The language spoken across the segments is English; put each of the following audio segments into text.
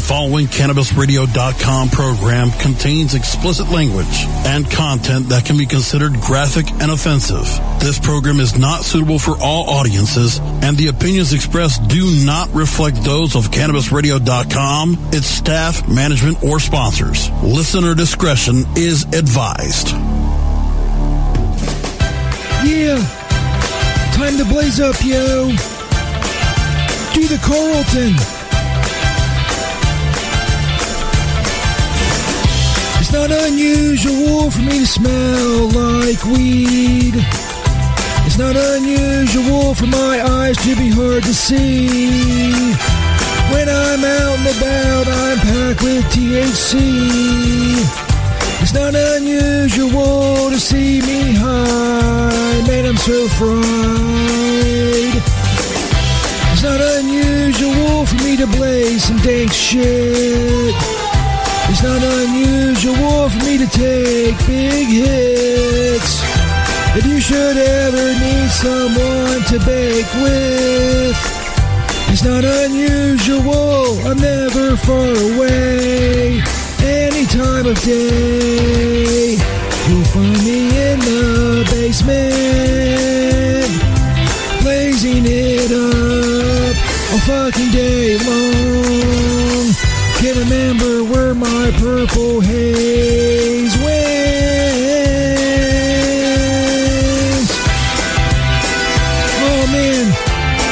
following CannabisRadio.com program contains explicit language and content that can be considered graphic and offensive. This program is not suitable for all audiences, and the opinions expressed do not reflect those of CannabisRadio.com, its staff, management, or sponsors. Listener discretion is advised. Yeah, time to blaze up, yo. Do the Carlton. It's not unusual for me to smell like weed. It's not unusual for my eyes to be hard to see. When I'm out and about, I'm packed with THC. It's not unusual to see me high, man, I'm so fried. It's not unusual for me to blaze some dank shit. It's not unusual for me to take big hits. If you should ever need someone to bake with, it's not unusual, I'm never far away. Any time of day, you'll find me in the basement, blazing it up all fucking day long. Can't remember where my purple haze went. Oh man,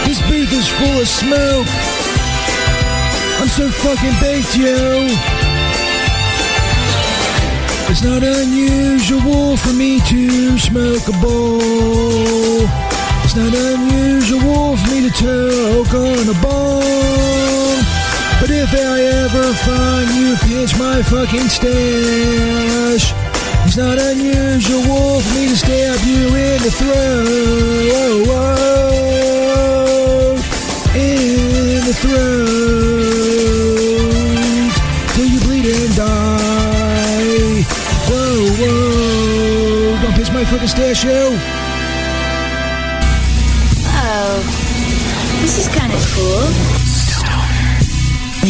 this booth is full of smoke. I'm so fucking baked, yo. It's not unusual for me to smoke a bowl. It's not unusual for me to toke on a bong. But if I ever find you pinch my fucking stash, it's not unusual for me to stab you in the throat. In the throat. Till you bleed and die. Whoa, whoa. Don't pinch my fucking stash, yo. Oh, this is kind of cool.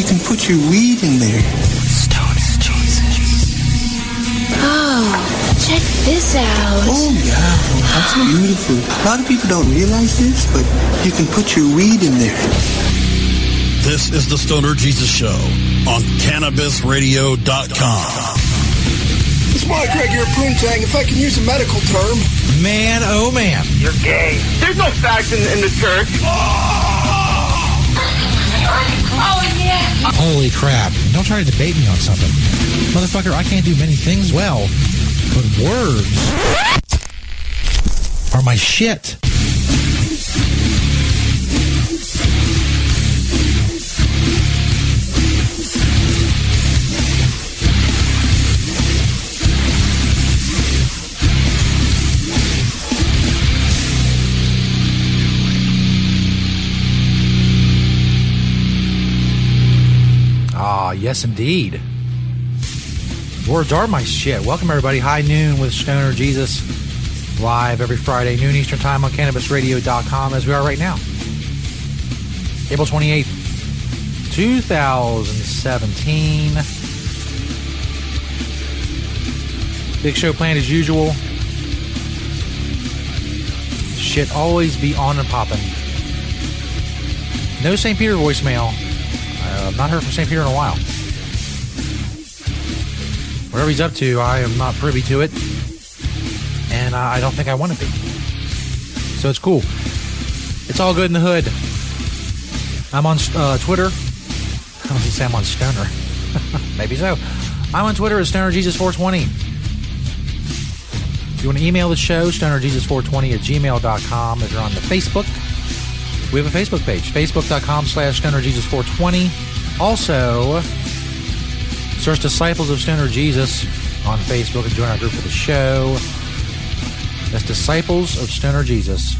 You can put your weed in there. Stoner Jesus. Oh, check this out. Oh, yeah. That's beautiful. A lot of people don't realize this, but you can put your weed in there. This is the Stoner Jesus Show on CannabisRadio.com. It's Mike Craig here, Poontang. If I can use a medical term. Man, oh man. You're gay. There's no facts in, in the church. Oh, Holy crap. Don't try to debate me on something. Motherfucker, I can't do many things well, but words are my shit. Yes, indeed. Words are my shit. Welcome, everybody. High noon with Stoner Jesus. Live every Friday, noon Eastern Time on CannabisRadio.com, as we are right now. April 28th, 2017. Big show planned as usual. Shit always be on and popping. No St. Peter voicemail. Uh, I've not heard from St. Peter in a while. Whatever he's up to, I am not privy to it. And I don't think I want to be. So it's cool. It's all good in the hood. I'm on uh, Twitter. I to say I'm on Stoner. Maybe so. I'm on Twitter at StonerJesus420. If you want to email the show, stonerjesus420 at gmail.com. If you're on the Facebook, we have a Facebook page, facebook.com slash stonerjesus420. Also, search Disciples of Stoner Jesus on Facebook and join our group for the show. That's Disciples of Stoner Jesus.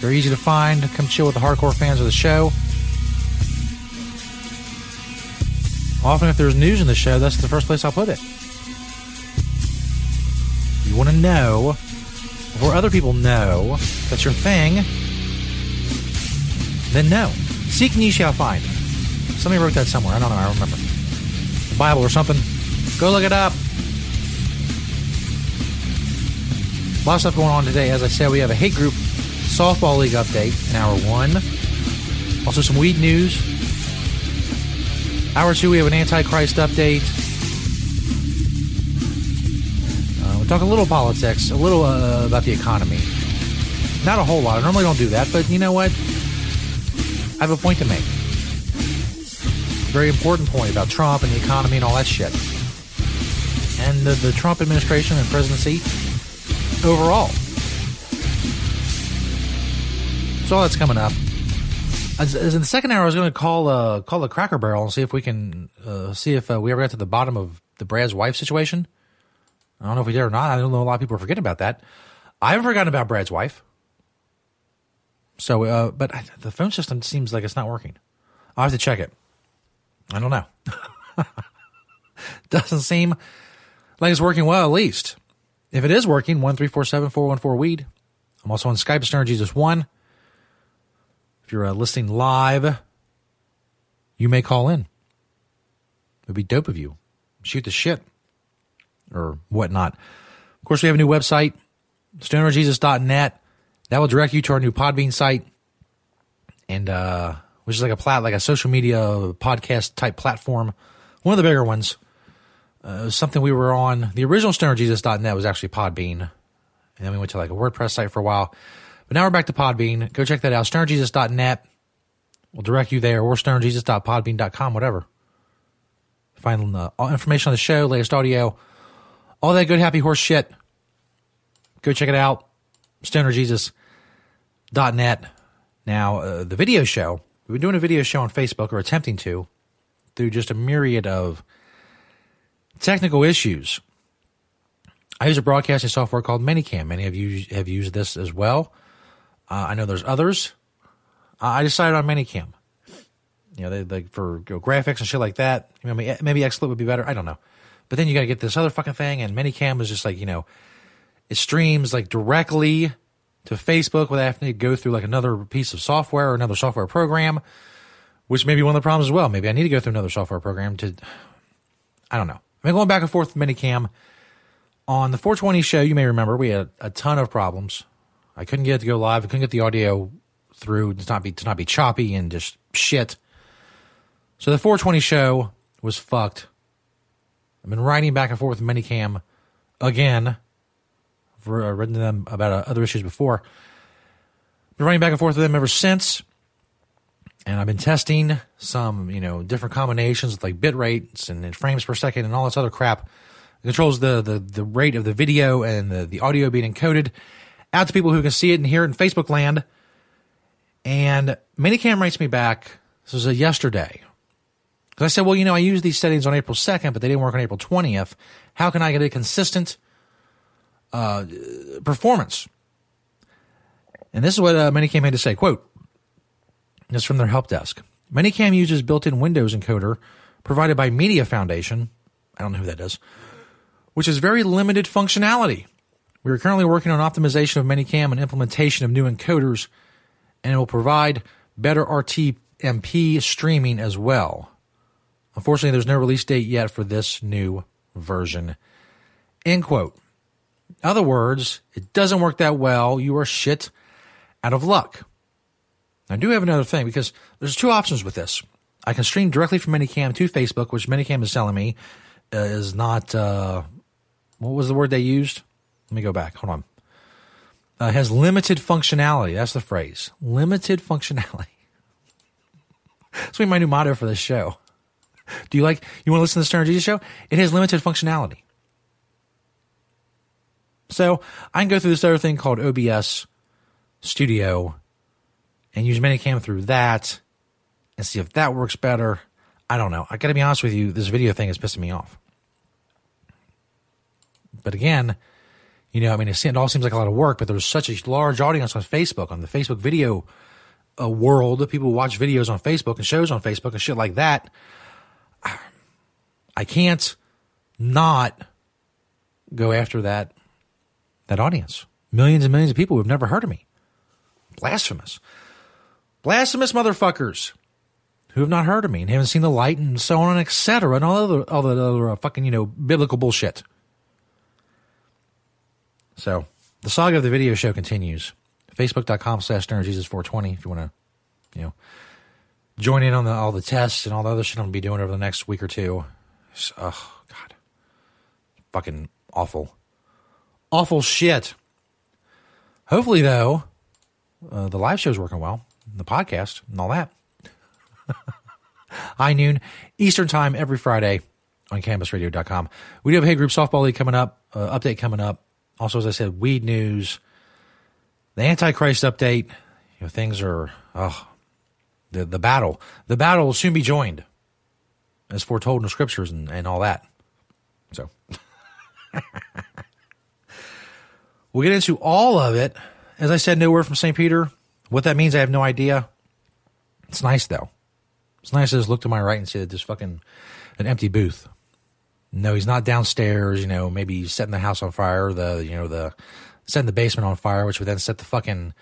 They're easy to find. Come chill with the hardcore fans of the show. Often, if there's news in the show, that's the first place I'll put it. You want to know, before other people know that's your thing, then no. Seek and ye shall find. Somebody wrote that somewhere. I don't know. I remember. Bible or something. Go look it up. A lot of stuff going on today. As I said, we have a hate group softball league update in hour one. Also, some weed news. Hour two, we have an Antichrist update. Uh, we'll talk a little politics, a little uh, about the economy. Not a whole lot. I normally don't do that, but you know what? I have a point to make. Very important point about Trump and the economy and all that shit. And the, the Trump administration and presidency overall. So that's coming up. As, as in the second hour, I was going to call uh, call the Cracker Barrel and see if we can uh, see if uh, we ever got to the bottom of the Brad's wife situation. I don't know if we did or not. I don't know. A lot of people are forgetting about that. I haven't forgotten about Brad's wife. So, uh, but I, the phone system seems like it's not working. I'll have to check it. I don't know. Doesn't seem like it's working well, at least. If it is working, 1347 414 weed. I'm also on Skype, Stoner Jesus 1. If you're uh, listening live, you may call in. It'd be dope of you. Shoot the shit or whatnot. Of course, we have a new website, stonerjesus.net. That will direct you to our new Podbean site, and uh, which is like a plat, like a social media podcast type platform, one of the bigger ones. Uh, something we were on. The original stonerjesus.net was actually Podbean, and then we went to like a WordPress site for a while. But now we're back to Podbean. Go check that out. stonerjesus.net. We'll direct you there, or stonerjesus.podbean.com, whatever. Find uh, all information on the show, latest audio, all that good happy horse shit. Go check it out. stonerjesus.net. Now, uh, the video show, we've been doing a video show on Facebook, or attempting to, through just a myriad of technical issues. I use a broadcasting software called ManyCam. Many of you have used this as well. Uh, I know there's others. Uh, I decided on ManyCam. You know, they, they for you know, graphics and shit like that. Maybe maybe XSplit would be better. I don't know. But then you got to get this other fucking thing, and ManyCam is just like you know, it streams like directly to Facebook without having to go through like another piece of software or another software program, which may be one of the problems as well. Maybe I need to go through another software program to. I don't know. I've been going back and forth with ManyCam. On the 420 show, you may remember we had a ton of problems. I couldn't get it to go live. I couldn't get the audio through to not be to not be choppy and just shit. So the 420 show was fucked. I've been writing back and forth with ManyCam again. I've written to them about uh, other issues before. Been writing back and forth with them ever since. And I've been testing some, you know, different combinations with like bit rates and frames per second and all this other crap. It controls the, the, the rate of the video and the, the audio being encoded out to people who can see it and hear it in Facebook land. And ManyCam writes me back. This was a yesterday. Because I said, well, you know, I used these settings on April 2nd, but they didn't work on April 20th. How can I get a consistent uh, performance? And this is what uh, ManyCam had to say. Quote, this is from their help desk. ManyCam uses built-in Windows encoder provided by Media Foundation. I don't know who that is. Which is very limited functionality. We are currently working on optimization of ManyCam and implementation of new encoders, and it will provide better RTMP streaming as well. Unfortunately, there's no release date yet for this new version. End quote. In other words, it doesn't work that well. You are shit out of luck. I do have another thing because there's two options with this. I can stream directly from ManyCam to Facebook, which ManyCam is telling me uh, is not, uh, what was the word they used? Let me go back. Hold on. Uh, has limited functionality. That's the phrase. Limited functionality. That's be my new motto for this show. Do you like, you want to listen to the Stoner Jesus show? It has limited functionality. So I can go through this other thing called OBS Studio and use ManyCam through that and see if that works better. I don't know. I got to be honest with you, this video thing is pissing me off. But again, you know, I mean, it all seems like a lot of work, but there's such a large audience on Facebook, on the Facebook video uh, world. People watch videos on Facebook and shows on Facebook and shit like that. I can't not go after that that audience. Millions and millions of people who've never heard of me. Blasphemous. Blasphemous motherfuckers who have not heard of me and haven't seen the light and so on and etc. and all other all the other uh, fucking you know biblical bullshit. So the saga of the video show continues. Facebook.com slash Jesus420 if you want to, you know, join in on the, all the tests and all the other shit I'm going to be doing over the next week or two. oh, God. Fucking awful. Awful shit. Hopefully, though, uh, the live show's working well, the podcast and all that. High noon Eastern time every Friday on CannabisRadio.com. We do have Hate Group Softball League coming up, uh, update coming up. Also, as I said, weed news, the Antichrist update. You know, things are oh, the the battle. The battle will soon be joined, as foretold in the scriptures and, and all that. So we'll get into all of it. As I said, no word from St. Peter. What that means, I have no idea. It's nice though. It's nice to just look to my right and see that there's fucking an empty booth. No, he's not downstairs. You know, maybe setting the house on fire. The you know the setting the basement on fire, which would then set the fucking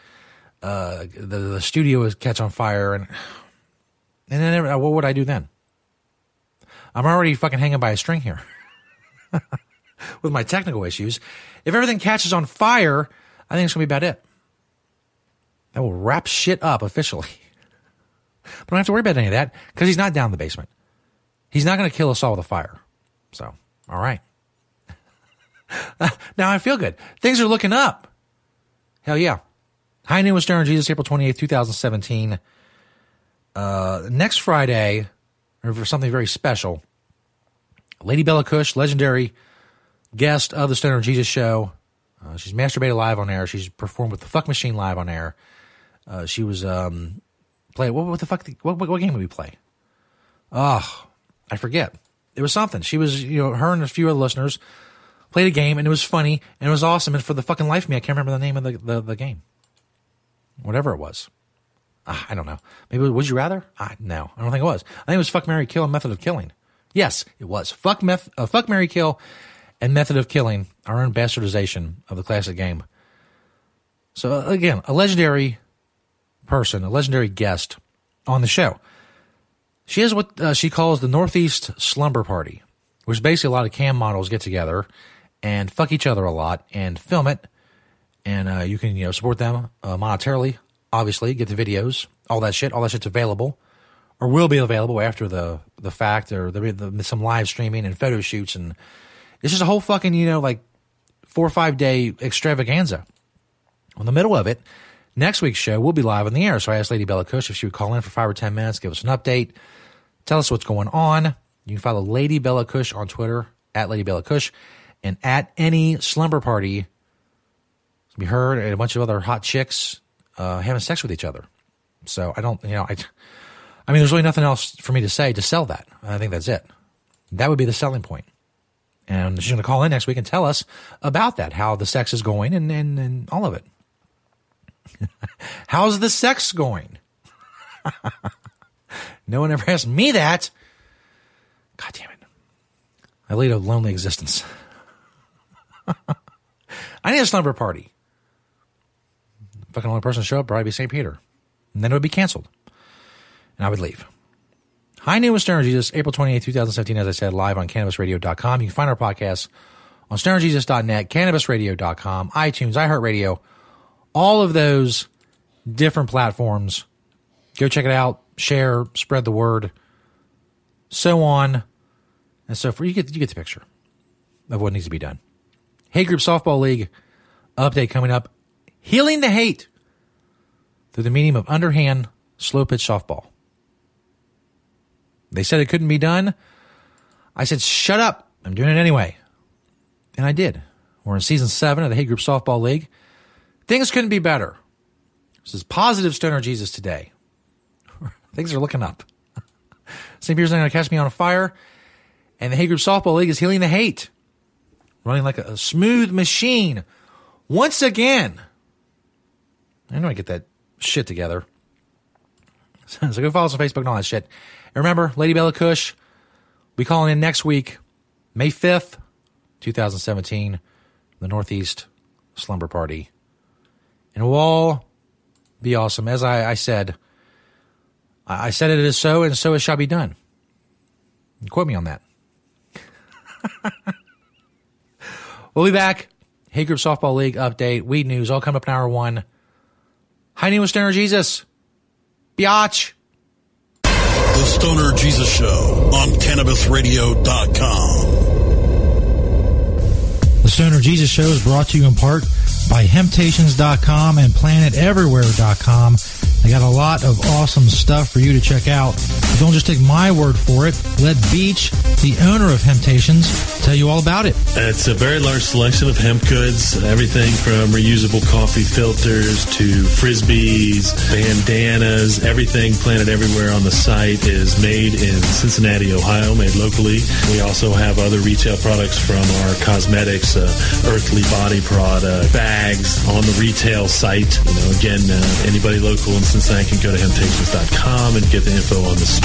uh the the studio would catch on fire, and and then what would I do then? I'm already fucking hanging by a string here with my technical issues. If everything catches on fire, I think it's gonna be about it. That will wrap shit up officially. But I don't have to worry about any of that because he's not down in the basement. He's not going to kill us all with a fire. So, all right. now I feel good. Things are looking up. Hell yeah. High Noon with Stoner Jesus, April 28th, 2017. Uh, next Friday, for something very special, Lady Bella Kush, legendary guest of the Stoner Jesus show. Uh, she's masturbated live on air. She's performed with the Fuck Machine live on air. Uh, she was um, play what, what the fuck? What, what, what game did we play? Oh, I forget. It was something. She was, you know, her and a few other listeners played a game and it was funny and it was awesome. And for the fucking life of me, I can't remember the name of the, the, the game. Whatever it was. Ah, I don't know. Maybe Would You Rather? Ah, no, I don't think it was. I think it was Fuck, Mary Kill and Method of Killing. Yes, it was. Fuck, meth, uh, fuck Mary Kill and Method of Killing, our own bastardization of the classic game. So, uh, again, a legendary person, a legendary guest on the show. She has what uh, she calls the Northeast Slumber Party, which basically a lot of cam models get together and fuck each other a lot and film it. And uh, you can you know support them uh, monetarily, obviously, get the videos, all that shit. All that shit's available or will be available after the the fact or the, the, some live streaming and photo shoots and it's just a whole fucking you know like four or five day extravaganza. In the middle of it, next week's show will be live on the air. So I asked Lady Bella Kush if she would call in for five or ten minutes, give us an update, Tell us what's going on. You can follow Lady Bella Kush on Twitter at Lady Bella Kush and at any slumber party. be heard and a bunch of other hot chicks uh, having sex with each other. So I don't, you know, I, I mean, there's really nothing else for me to say to sell that. I think that's it. That would be the selling point. And she's going to call in next week and tell us about that, how the sex is going and, and, and all of it. How's the sex going? No one ever asked me that. God damn it. I lead a lonely existence. I need a slumber party. Fucking only person to show up probably be St. Peter. And then it would be canceled. And I would leave. High Noon with Stoner Jesus, April 28, 2017, as I said, live on CannabisRadio.com. You can find our podcast on StonerJesus.net, CannabisRadio.com, iTunes, iHeartRadio, all of those different platforms. Go check it out share, spread the word, so on and so forth. You get you get the picture of what needs to be done. Hate Group Softball League update coming up. Healing the hate through the medium of underhand, slow pitch softball. They said it couldn't be done. I said, shut up. I'm doing it anyway. And I did. We're in season seven of the Hate Group Softball League. Things couldn't be better. This is positive stoner Jesus today. Things are looking up. St. Peter's not going to catch me on a fire. And the Hate Group Softball League is healing the hate, running like a, a smooth machine once again. I know I get that shit together. so go follow us on Facebook and all that shit. And remember, Lady Bella Kush, we calling in next week, May 5th, 2017, the Northeast Slumber Party. And we'll all be awesome. As I, I said, I I said it is so, and so it shall be done. Quote me on that. we'll be back. Hate Group Softball League update, weed news, all coming up in hour one. Hi, name was Stoner Jesus. Biatch. The Stoner Jesus Show on CannabisRadio.com. The Stoner Jesus Show is brought to you in part by Hemptations.com and PlanetEverywhere.com. They got a lot of awesome stuff for you to check out. Don't just take my word for it. Let Beach, the owner of Hemptations, tell you all about it. It's a very large selection of hemp goods, everything from reusable coffee filters to frisbees, bandanas, everything planted everywhere on the site is made in Cincinnati, Ohio, made locally. We also have other retail products from our cosmetics, uh, earthly body product, bags on the retail site. You know, again, uh, anybody local in Cincinnati can go to hemptations.com and get the info on the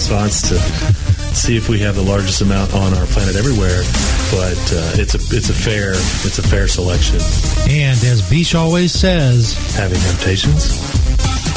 spots to see if we have the largest amount on our planet everywhere. But uh, it's a it's a fair it's a fair selection. And as Beach always says, Having temptations.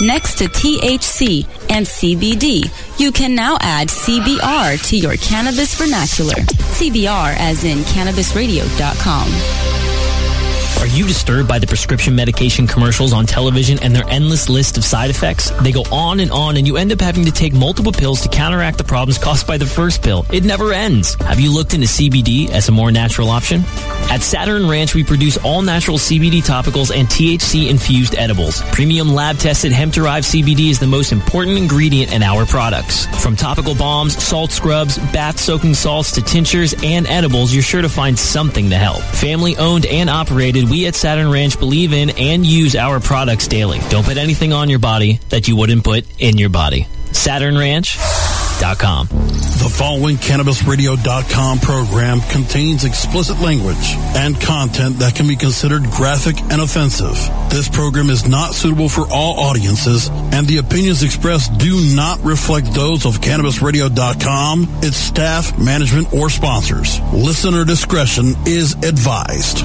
Next to THC and CBD, you can now add CBR to your cannabis vernacular. CBR as in cannabisradio.com. Are you disturbed by the prescription medication commercials on television and their endless list of side effects? They go on and on, and you end up having to take multiple pills to counteract the problems caused by the first pill. It never ends. Have you looked into CBD as a more natural option? At Saturn Ranch, we produce all natural CBD topicals and THC infused edibles. Premium lab tested hemp derived CBD is the most important ingredient in our products. From topical bombs, salt scrubs, bath soaking salts to tinctures and edibles, you're sure to find something to help. Family owned and operated, we at Saturn Ranch believe in and use our products daily. Don't put anything on your body that you wouldn't put in your body. SaturnRanch.com. The following CannabisRadio.com program contains explicit language and content that can be considered graphic and offensive. This program is not suitable for all audiences, and the opinions expressed do not reflect those of CannabisRadio.com, its staff, management, or sponsors. Listener discretion is advised.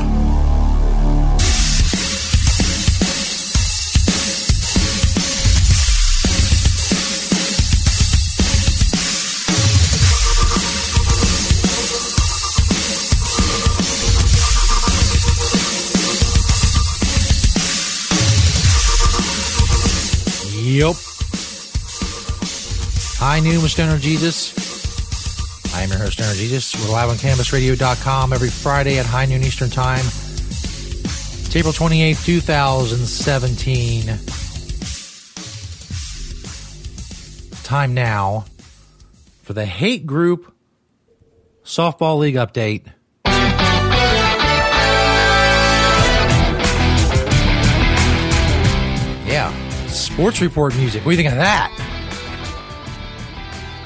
Yep. High noon with Stoner Jesus. I am your host, Stoner Jesus. We're live on CannabisRadio.com every Friday at high noon Eastern Time. It's April 28th, 2017. Time now for the Hate Group Softball League update. Sports report music. What do you think of that?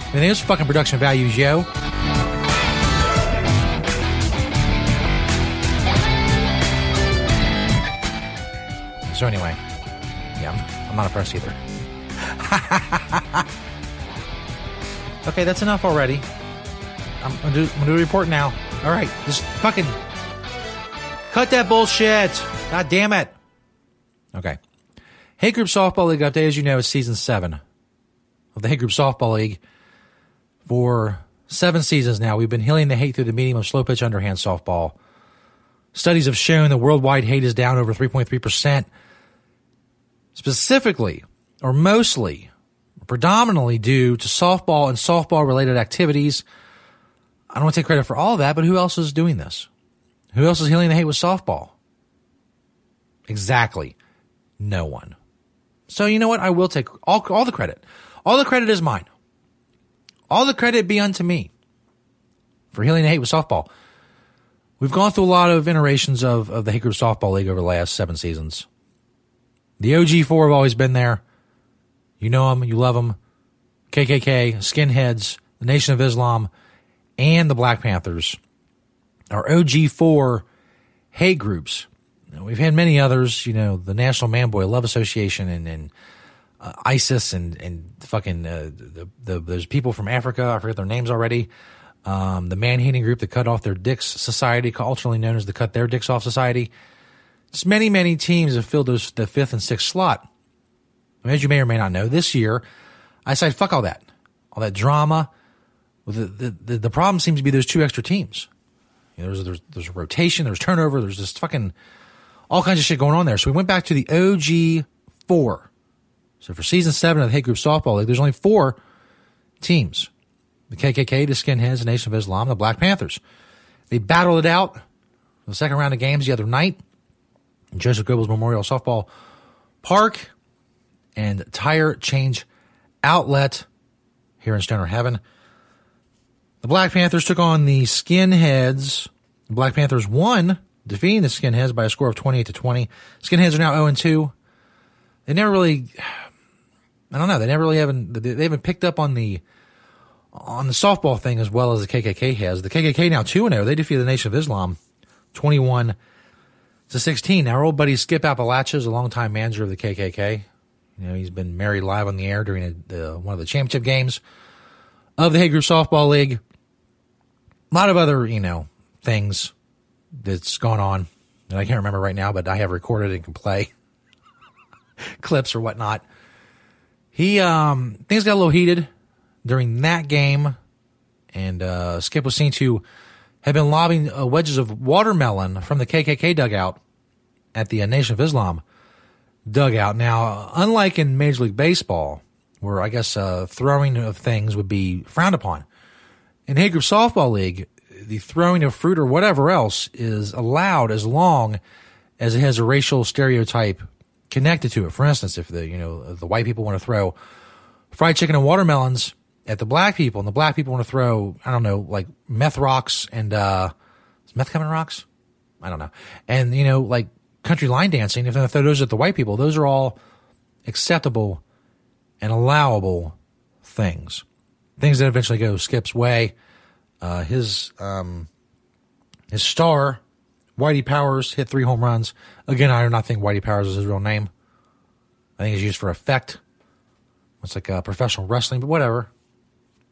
I think it's fucking production values, yo. So anyway, yeah, I'm, I'm not impressed either. okay, that's enough already. I'm gonna, do, I'm gonna do a report now. All right, just fucking cut that bullshit. God damn it. Okay. Hate Group Softball League update. As you know, is season seven of the Hate Group Softball League. For seven seasons now, we've been healing the hate through the medium of slow pitch underhand softball. Studies have shown that worldwide hate is down over 3.3%. Specifically, or mostly, predominantly due to softball and softball related activities. I don't want to take credit for all of that, but who else is doing this? Who else is healing the hate with softball? Exactly. No one. So you know what? I will take all, all the credit. All the credit is mine. All the credit be unto me for healing the hate with softball. We've gone through a lot of iterations of, of the Hate Group Softball League over the last seven seasons. The OG four have always been there. You know them, you love them. KKK, Skinheads, the Nation of Islam, and the Black Panthers are OG four hate groups. We've had many others, you know, the National Man Boy Love Association and, and uh, ISIS and and fucking uh, the, the there's people from Africa. I forget their names already. Um, the man hating group that cut off their dicks society, culturally known as the cut their dicks off society. Just many many teams have filled those the fifth and sixth slot. As you may or may not know, this year I said fuck all that, all that drama. The the the, the problem seems to be those two extra teams. You know, there's there's there's a rotation, there's turnover, there's this fucking all kinds of shit going on there. So we went back to the OG four. So for season seven of the Hate Group Softball League, there's only four teams. The KKK, the Skinheads, the Nation of Islam, the Black Panthers. They battled it out the second round of games the other night in Joseph Goebbels Memorial Softball Park and Tire Change Outlet here in Stoner Heaven. The Black Panthers took on the Skinheads. The Black Panthers won, defeating the Skinheads by a score of 28 to 20. Skinheads are now 0 and 2. They never really, I don't know, they never really haven't, they haven't picked up on the, on the softball thing as well as the KKK has. The KKK now 2 and 0. They defeated the Nation of Islam 21 to 16. Now, our old buddy Skip Appalachia is a longtime manager of the KKK. You know, he's been married live on the air during a, one of the championship games of the Group Softball League. A lot of other, you know, things that's gone on and I can't remember right now, but I have recorded and can play clips or whatnot. He, um, things got a little heated during that game, and uh, Skip was seen to have been lobbing uh, wedges of watermelon from the KKK dugout at the uh, Nation of Islam dugout. Now, unlike in Major League Baseball, where I guess uh, throwing of things would be frowned upon, in Hate Group Softball League, the throwing of fruit or whatever else is allowed as long as it has a racial stereotype connected to it. For instance, if the you know the white people want to throw fried chicken and watermelons at the black people, and the black people want to throw I don't know like meth rocks and uh, is meth coming rocks, I don't know, and you know like country line dancing. If they throw those at the white people, those are all acceptable and allowable things, things that eventually go Skip's way. Uh, his um, his star, Whitey Powers, hit three home runs. Again, I do not think Whitey Powers is his real name. I think it's used for effect. It's like uh, professional wrestling, but whatever.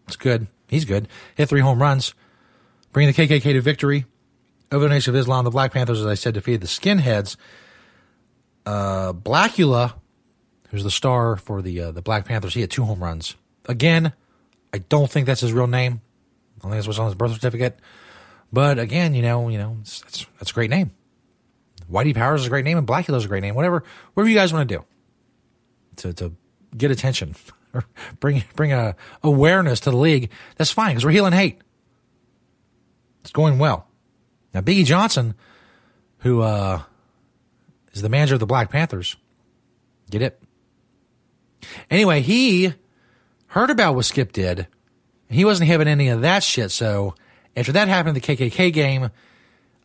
It's good. He's good. Hit three home runs, bringing the KKK to victory over the Nation of Islam. The Black Panthers, as I said, defeated the Skinheads. Uh, Blackula, who's the star for the uh, the Black Panthers, he had two home runs. Again, I don't think that's his real name. Think that's what's on his birth certificate. But again, you know, you know, that's that's a great name. Whitey Powers is a great name, and Blackula is a great name. Whatever, whatever you guys want to do to to get attention or bring bring a awareness to the league, that's fine because we're healing hate. It's going well. Now, Biggie Johnson, who uh, is the manager of the Black Panthers, get it? Anyway, he heard about what Skip did. He wasn't having any of that shit. So after that happened at the KKK game,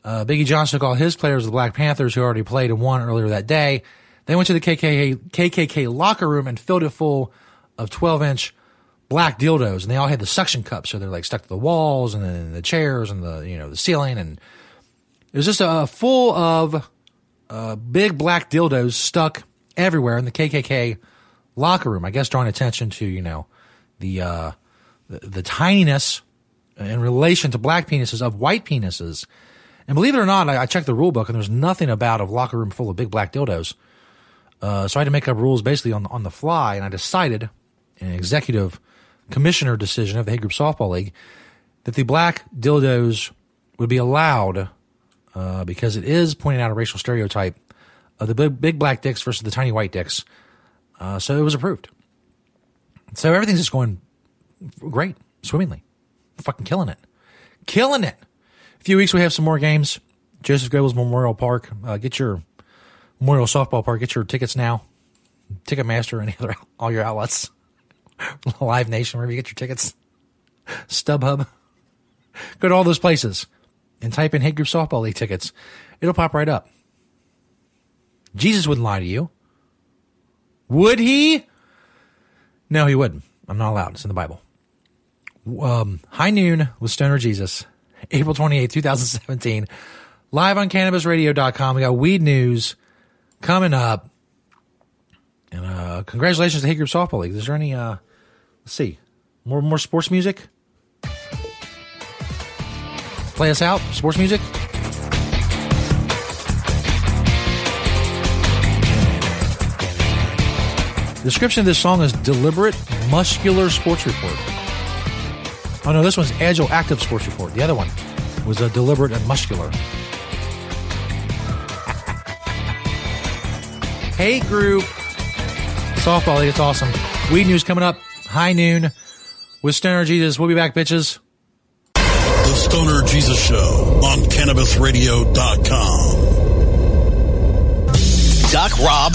uh, Biggie Johnson took all his players, the Black Panthers, who already played and won earlier that day. They went to the KKK, KKK locker room and filled it full of 12 inch black dildos. And they all had the suction cups. So they're like stuck to the walls and then the chairs and the, you know, the ceiling. And it was just a full of uh, big black dildos stuck everywhere in the KKK locker room. I guess drawing attention to, you know, the, uh, the, tininess in relation to black penises of white penises. And believe it or not, I, I checked the rule book and there's nothing about a locker room full of big black dildos. Uh, so I had to make up rules basically on on the fly, and I decided, in an executive commissioner decision of the Hate Group Softball League, that the black dildos would be allowed uh, because it is pointing out a racial stereotype of the big, big black dicks versus the tiny white dicks. Uh, so it was approved. So everything's just going great, swimmingly. Fucking killing it. Killing it. A few weeks we have some more games. Joseph Goebbels Memorial Park. Uh, get your Memorial Softball Park. Get your tickets now. Ticketmaster, any other, all your outlets. Live Nation, wherever you get your tickets. StubHub. Go to all those places and type in Hate Group Softball League tickets. It'll pop right up. Jesus wouldn't lie to you. Would he? No, he wouldn't. I'm not allowed. It's in the Bible. Um, High Noon with Stoner Jesus, April 28, 2017. Live on CannabisRadio.com. We got weed news coming up. And uh, congratulations to Hate Group Softball League. Is there any, uh, let's see, more more sports music? Play us out, sports music. Description of this song is deliberate muscular sports report. Oh no, this one's agile active sports report. The other one was a deliberate and muscular. hey group, softball league, it's awesome. Weed news coming up high noon with Stoner Jesus. We'll be back, bitches. The Stoner Jesus Show on CannabisRadio.com. Doc Rob,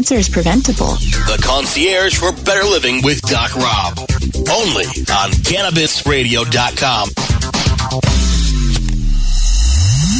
is preventable. The concierge for better living with Doc Rob. Only on CannabisRadio.com.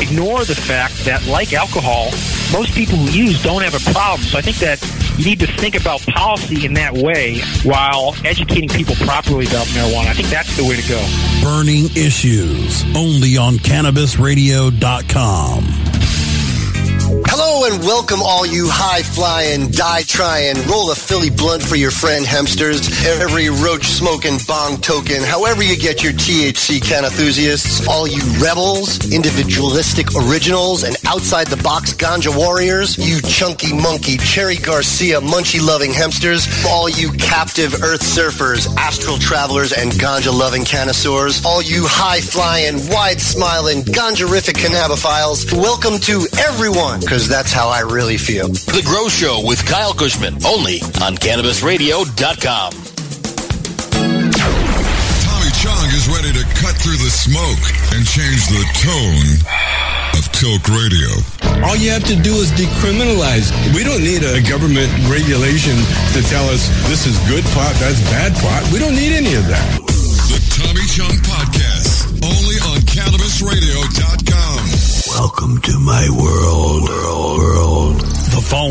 ignore the fact that, like alcohol, most people who use don't have a problem. So I think that you need to think about policy in that way while educating people properly about marijuana. I think that's the way to go. Burning issues only on CannabisRadio.com. Hello and welcome all you high flying, die trying, roll a Philly blunt for your friend hemsters, every roach smoking bong token, however you get your THC can enthusiasts, all you rebels, individualistic originals, and outside the box ganja warriors, you chunky monkey, Cherry Garcia, munchy loving hemsters, all you captive earth surfers, astral travelers, and ganja loving connoisseurs, all you high flying, wide smiling, ganjarific cannabophiles, welcome to everyone, because that's how I really feel. The Grow Show with Kyle Kushman, only on CannabisRadio.com. Tommy Chong is ready to cut through the smoke and change the tone of Tilk Radio. All you have to do is decriminalize. We don't need a government regulation to tell us this is good pot, that's bad pot. We don't need any of that.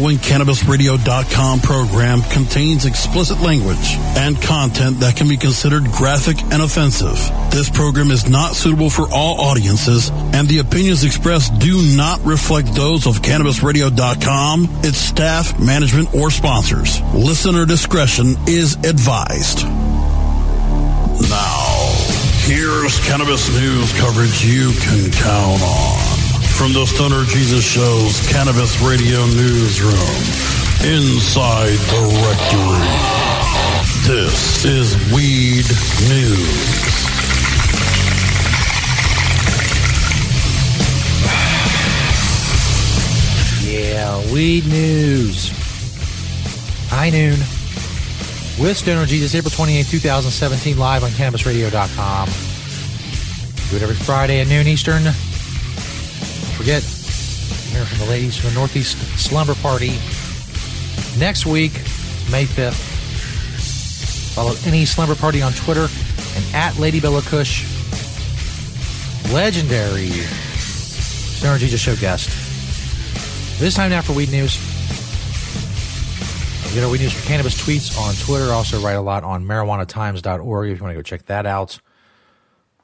Following CannabisRadio.com program contains explicit language and content that can be considered graphic and offensive. This program is not suitable for all audiences, and the opinions expressed do not reflect those of CannabisRadio.com, its staff, management, or sponsors. Listener discretion is advised. Now, here's cannabis news coverage you can count on. From the Stoner Jesus Show's Cannabis Radio Newsroom, inside the rectory. This is Weed News. Yeah, weed news. High noon. With Stoner Jesus, April 28, 2017, live on CannabisRadio.com. Do it every Friday at noon Eastern. Forget, hear from the ladies from the Northeast Slumber Party. Next week, May 5th. Follow any Slumber Party on Twitter and at Lady Bella Kush. Legendary Stoner Jesus Show guest. This time now for Weed News. You know, Weed News for Cannabis tweets on Twitter. Also write a lot on marijuanatimes.org if you want to go check that out.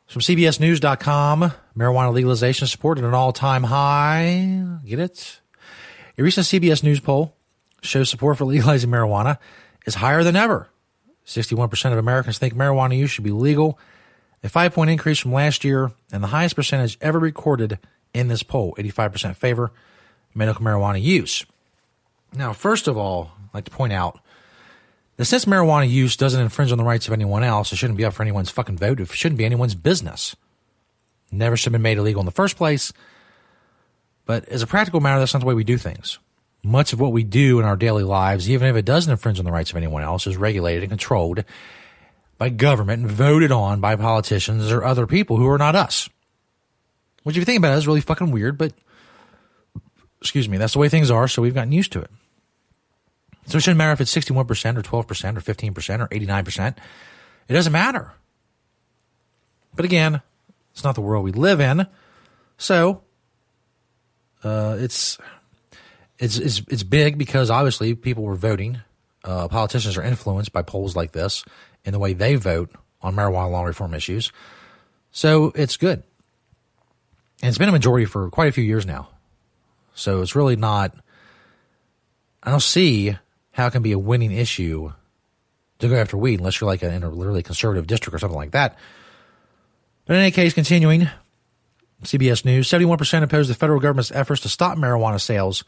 From CBSNews.com, marijuana legalization support at an all-time high. Get it? A recent CBS News poll shows support for legalizing marijuana is higher than ever. 61% of Americans think marijuana use should be legal, a five point increase from last year, and the highest percentage ever recorded in this poll 85% favor medical marijuana use. Now, first of all, I'd like to point out that since marijuana use doesn't infringe on the rights of anyone else, it shouldn't be up for anyone's fucking vote. It shouldn't be anyone's business. Never should have been made illegal in the first place. But as a practical matter, that's not the way we do things. Much of what we do in our daily lives, even if it doesn't infringe on the rights of anyone else, is regulated and controlled by government and voted on by politicians or other people who are not us. Which, if you think about it, is really fucking weird, but excuse me, that's the way things are, so we've gotten used to it. So it shouldn't matter if it's 61% or 12% or 15% or 89%. It doesn't matter. But again, it's not the world we live in. So uh, it's, it's, it's, it's big because obviously people were voting. Uh, politicians are influenced by polls like this in the way they vote on marijuana law reform issues. So it's good. And it's been a majority for quite a few years now. So it's really not, I don't see how it can be a winning issue to go after weed unless you're like a, in a literally conservative district or something like that. But in any case, continuing, CBS News 71% oppose the federal government's efforts to stop marijuana sales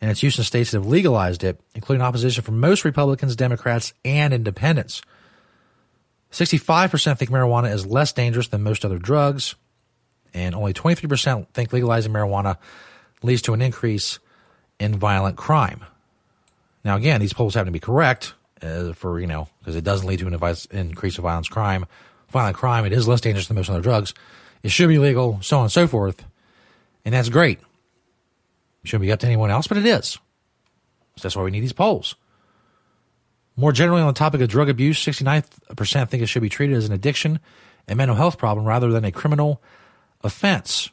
and its use in states that have legalized it, including opposition from most Republicans, Democrats, and independents. 65% think marijuana is less dangerous than most other drugs, and only 23% think legalizing marijuana leads to an increase in violent crime. Now, again, these polls happen to be correct uh, for, you know, because it doesn't lead to an advice, increase of violence crime. Violent crime, it is less dangerous than most other drugs. It should be legal, so on and so forth. And that's great. It shouldn't be up to anyone else, but it is. So that's why we need these polls. More generally, on the topic of drug abuse, 69% think it should be treated as an addiction and mental health problem rather than a criminal offense.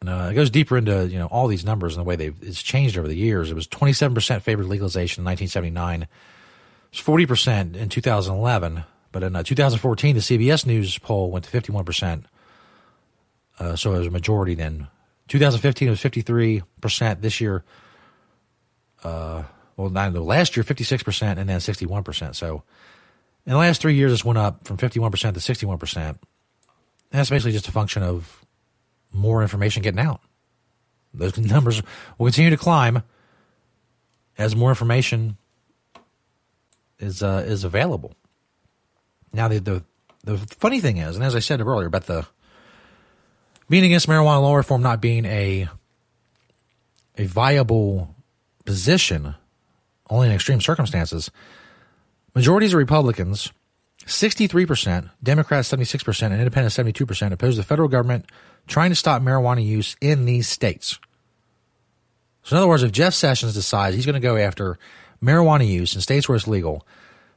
And, uh, it goes deeper into you know all these numbers and the way they've it's changed over the years. It was 27% favored legalization in 1979. It was 40% in 2011, but in uh, 2014, the CBS News poll went to 51%. Uh, so it was a majority then. 2015 it was 53%. This year, uh, well, not no, last year 56% and then 61%. So in the last three years, this went up from 51% to 61%. And that's basically just a function of more information getting out. Those numbers will continue to climb as more information is uh, is available. Now, the, the the funny thing is, and as I said earlier about the being against marijuana law reform not being a a viable position, only in extreme circumstances, majorities of Republicans, 63%, Democrats 76%, and Independents 72% oppose the federal government trying to stop marijuana use in these states. So, in other words, if Jeff Sessions decides he's going to go after marijuana use in states where it's legal,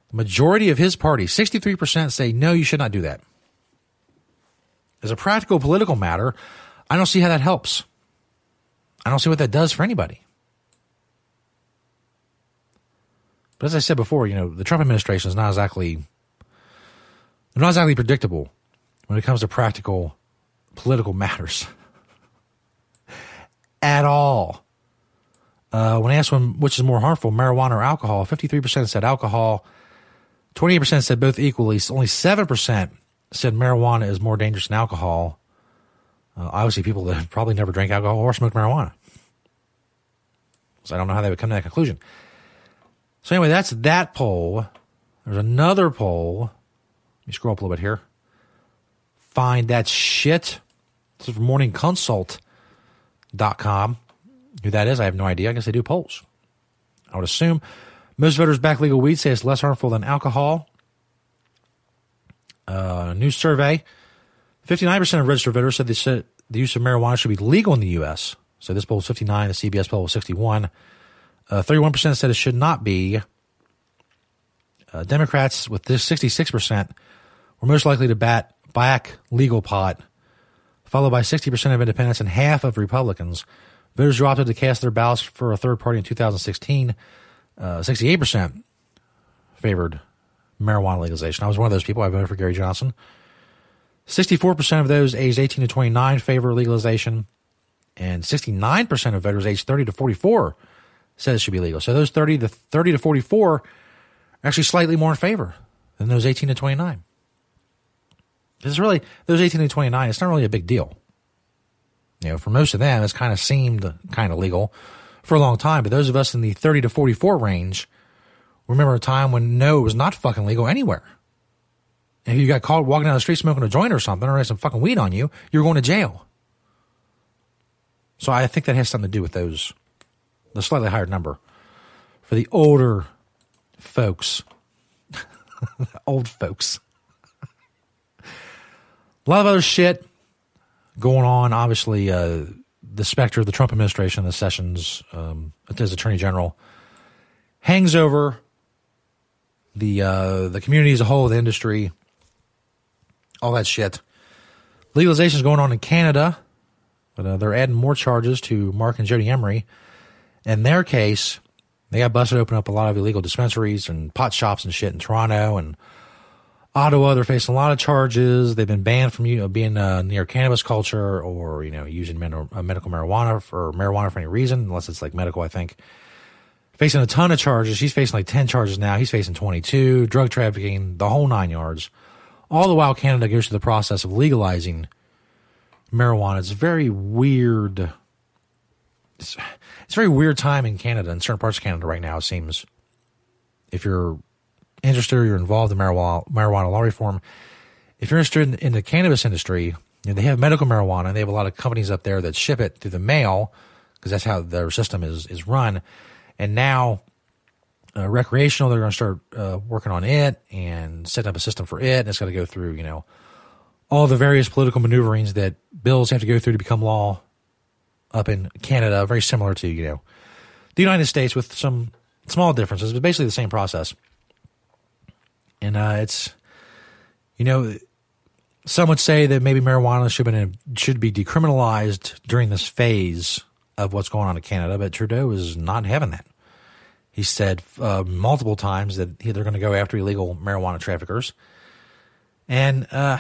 the majority of his party, 63%, say, no, you should not do that. As a practical political matter, I don't see how that helps. I don't see what that does for anybody. But as I said before, you know, the Trump administration is not exactly they're not exactly predictable when it comes to practical political matters at all. Uh, when asked when, which is more harmful, marijuana or alcohol, 53% said alcohol, 28% said both equally. Only 7% said marijuana is more dangerous than alcohol. Uh, obviously, people that probably never drank alcohol or smoked marijuana. So I don't know how they would come to that conclusion. So anyway, that's that poll. There's another poll. Let me scroll up a little bit here. Find that shit. This is from morningconsult.com. Who that is, I have no idea. I guess they do polls. I would assume most voters back legal weed say it's less harmful than alcohol. Uh, new survey 59% of registered voters said they said the use of marijuana should be legal in the U.S. So this poll was 59, the CBS poll was 61. Uh, 31% said it should not be. Uh, Democrats, with this 66%, were most likely to bat back legal pot, followed by 60% of independents and half of Republicans. Voters who opted to cast their ballots for a third party in 2016, uh, 68% favored marijuana legalization. I was one of those people. I voted for Gary Johnson. 64% of those aged 18 to 29 favor legalization, and 69% of voters aged 30 to 44 said it should be legal. So those 30 to 30 to 44 are actually slightly more in favor than those 18 to 29. It's really those 18 to 29. It's not really a big deal. You know, for most of them, it's kind of seemed kind of legal for a long time. But those of us in the 30 to 44 range remember a time when no, it was not fucking legal anywhere. And if you got caught walking down the street smoking a joint or something, or had some fucking weed on you, you're going to jail. So I think that has something to do with those, the slightly higher number for the older folks, old folks. A lot of other shit going on. Obviously, uh, the specter of the Trump administration, the Sessions, um, as Attorney General, hangs over the uh, the community as a whole, the industry, all that shit. Legalization is going on in Canada, but uh, they're adding more charges to Mark and Jody Emery. In their case, they got busted open up a lot of illegal dispensaries and pot shops and shit in Toronto and Ottawa. They're facing a lot of charges. They've been banned from you know, being uh, near cannabis culture or you know using uh, medical marijuana for marijuana for any reason, unless it's like medical. I think facing a ton of charges. He's facing like ten charges now. He's facing twenty two, drug trafficking, the whole nine yards. All the while, Canada goes through the process of legalizing marijuana. It's very weird. It's, it's a very weird time in Canada, in certain parts of Canada right now, it seems. If you're interested or you're involved in marijuana, marijuana law reform, if you're interested in, in the cannabis industry, you know, they have medical marijuana and they have a lot of companies up there that ship it through the mail because that's how their system is, is run. And now uh, recreational, they're going to start uh, working on it and setting up a system for it. And it's going to go through, you know, all the various political maneuverings that bills have to go through to become law up in Canada, very similar to, you know, the United States with some small differences, but basically the same process. And uh, it's, you know, some would say that maybe marijuana should, should be decriminalized during this phase of what's going on in Canada, but Trudeau is not having that. He said uh, multiple times that they're going to go after illegal marijuana traffickers. And uh,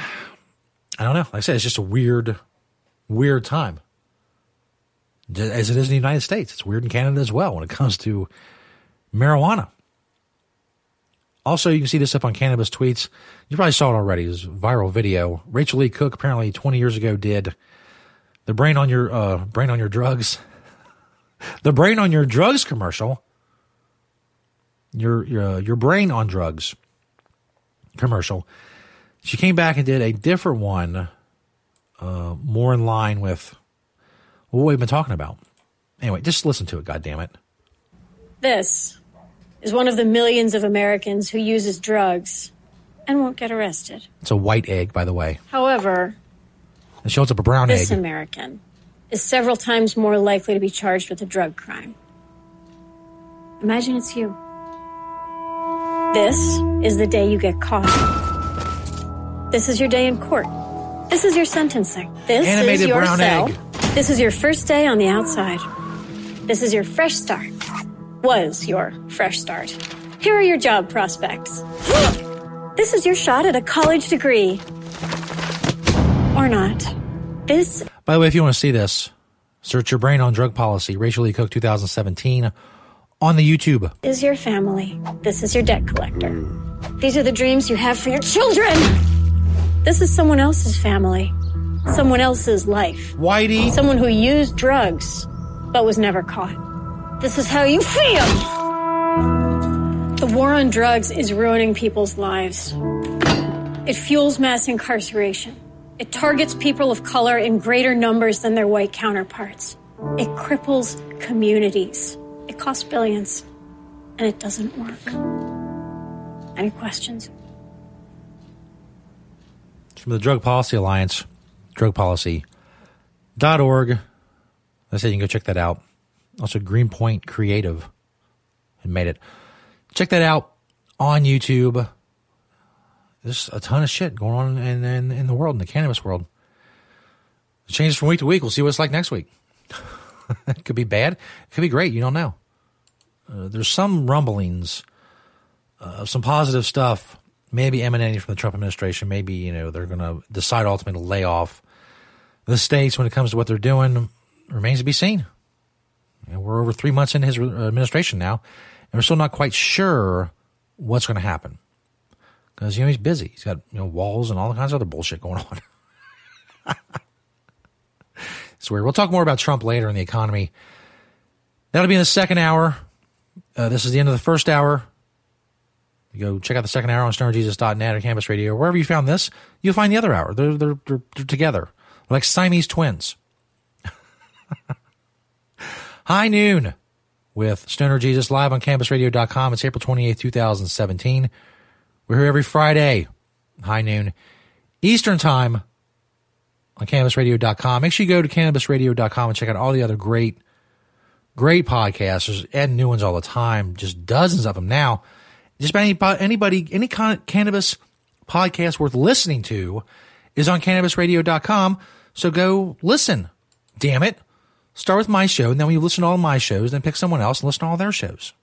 I don't know. Like I said, it's just a weird, weird time. As it is in the United States. It's weird in Canada as well when it comes to marijuana. Also, you can see this up on Cannabis Tweets. You probably saw it already. It's viral video. Rachael Leigh Cook apparently 20 years ago did the brain on your uh, brain on your drugs, the brain on your drugs commercial. Your your uh, your brain on drugs commercial. She came back and did a different one, uh, more in line with what we've been talking about. Anyway, just listen to it. God damn it! This is one of the millions of Americans who uses drugs and won't get arrested. It's a white egg, by the way. However, it shows up a brown this egg. This American is several times more likely to be charged with a drug crime. Imagine it's you. This is the day you get caught. This is your day in court. This is your sentencing. This Animated is your brown cell. egg. This is your first day on the outside. This is your fresh start. Was your fresh start. Here are your job prospects. this is your shot at a college degree. Or not. This By the way, if you want to see this, search your brain on drug policy, Rachael Leigh Cook 2017 on the YouTube. is your family. This is your debt collector. These are the dreams you have for your children. This is someone else's family. Someone else's life. Whitey. Someone who used drugs but was never caught. This is how you feel. The war on drugs is ruining people's lives. It fuels mass incarceration. It targets people of color in greater numbers than their white counterparts. It cripples communities. It costs billions. And it doesn't work. Any questions? It's from the Drug Policy Alliance, drugpolicy.org. I say you can go check that out. Also, Greenpoint Creative and made it. Check that out on YouTube. There's a ton of shit going on in, in, in the world, in the cannabis world. It changes from week to week. We'll see what it's like next week. it could be bad. It could be great. You don't know. Uh, there's some rumblings of some positive stuff, maybe emanating from the Trump administration. Maybe, you know, they're going to decide ultimately to lay off the states when it comes to what they're doing. Remains to be seen. Know, we're over three months in his administration now, and we're still not quite sure what's going to happen because you know he's busy. He's got you know walls and all kinds of other bullshit going on. it's weird. We'll talk more about Trump later in the economy. That'll be in the second hour. Uh, this is the end of the first hour. You go check out the second hour on stonerjesus.net or Cannabis Radio. Wherever you found this, you'll find the other hour. They're, they're, they're, they're together, like Siamese twins. High noon with Stoner Jesus live on cannabisradio.com. It's April 28th, 2017. We're here every Friday, high noon, Eastern time on cannabisradio.com. Make sure you go to cannabisradio.com and check out all the other great, great podcasts. There's adding new ones all the time, just dozens of them now. Just about anybody, any kind cannabis podcast worth listening to is on cannabisradio.com. So go listen. Damn it. Start with my show, and then when you listen to all my shows, then pick someone else and listen to all their shows.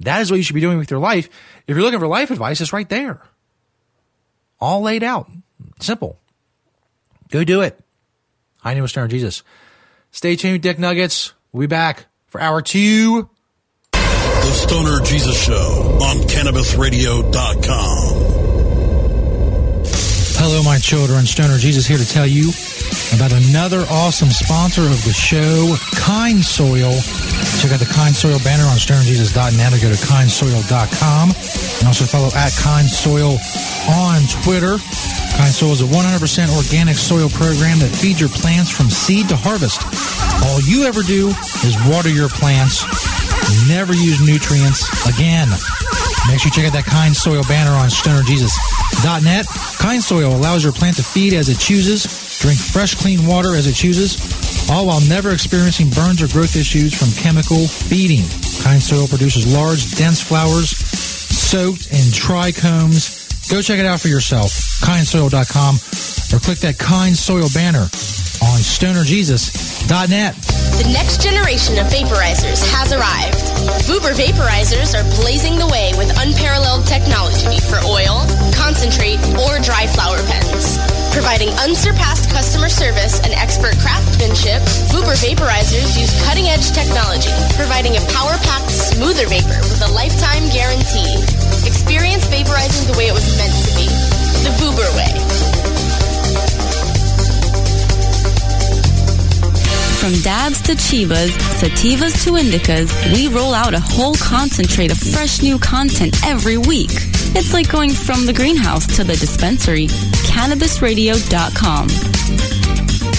That is what you should be doing with your life. If you're looking for life advice, it's right there. All laid out. Simple. Go do it. I is Stoner Jesus. Stay tuned, Dick Nuggets. We'll be back for hour two. The Stoner Jesus Show on CannabisRadio.com. Hello, my children. Stoner Jesus here to tell you about another awesome sponsor of the show, Kind Soil. Check out the Kind Soil banner on stonerjesus.net or go to kindsoil.com. And also follow at Kind Soil on Twitter. Kind Soil is a 100% organic soil program that feeds your plants from seed to harvest. All you ever do is water your plants. Never use nutrients again. Make sure you check out that Kind Soil banner on stonerjesus.net. Kind Soil allows your plant to feed as it chooses, drink fresh, clean water as it chooses, all while never experiencing burns or growth issues from chemical feeding. Kind Soil produces large, dense flowers soaked in trichomes. Go check it out for yourself, kindsoil.com, or click that Kind Soil banner on stonerjesus.net. The next generation of vaporizers has arrived. Vuber vaporizers are blazing the way with unparalleled technology for oil, concentrate, or dry flower pens. Providing unsurpassed customer service and expert craftsmanship, Vuber vaporizers use cutting edge technology, providing a power packed, smoother vapor with a lifetime guarantee. Experience vaporizing the way it was meant to be the Vuber way. From dabs to chivas, sativas to indicas, we roll out a whole concentrate of fresh new content every week. It's like going from the greenhouse to the dispensary. CannabisRadio.com.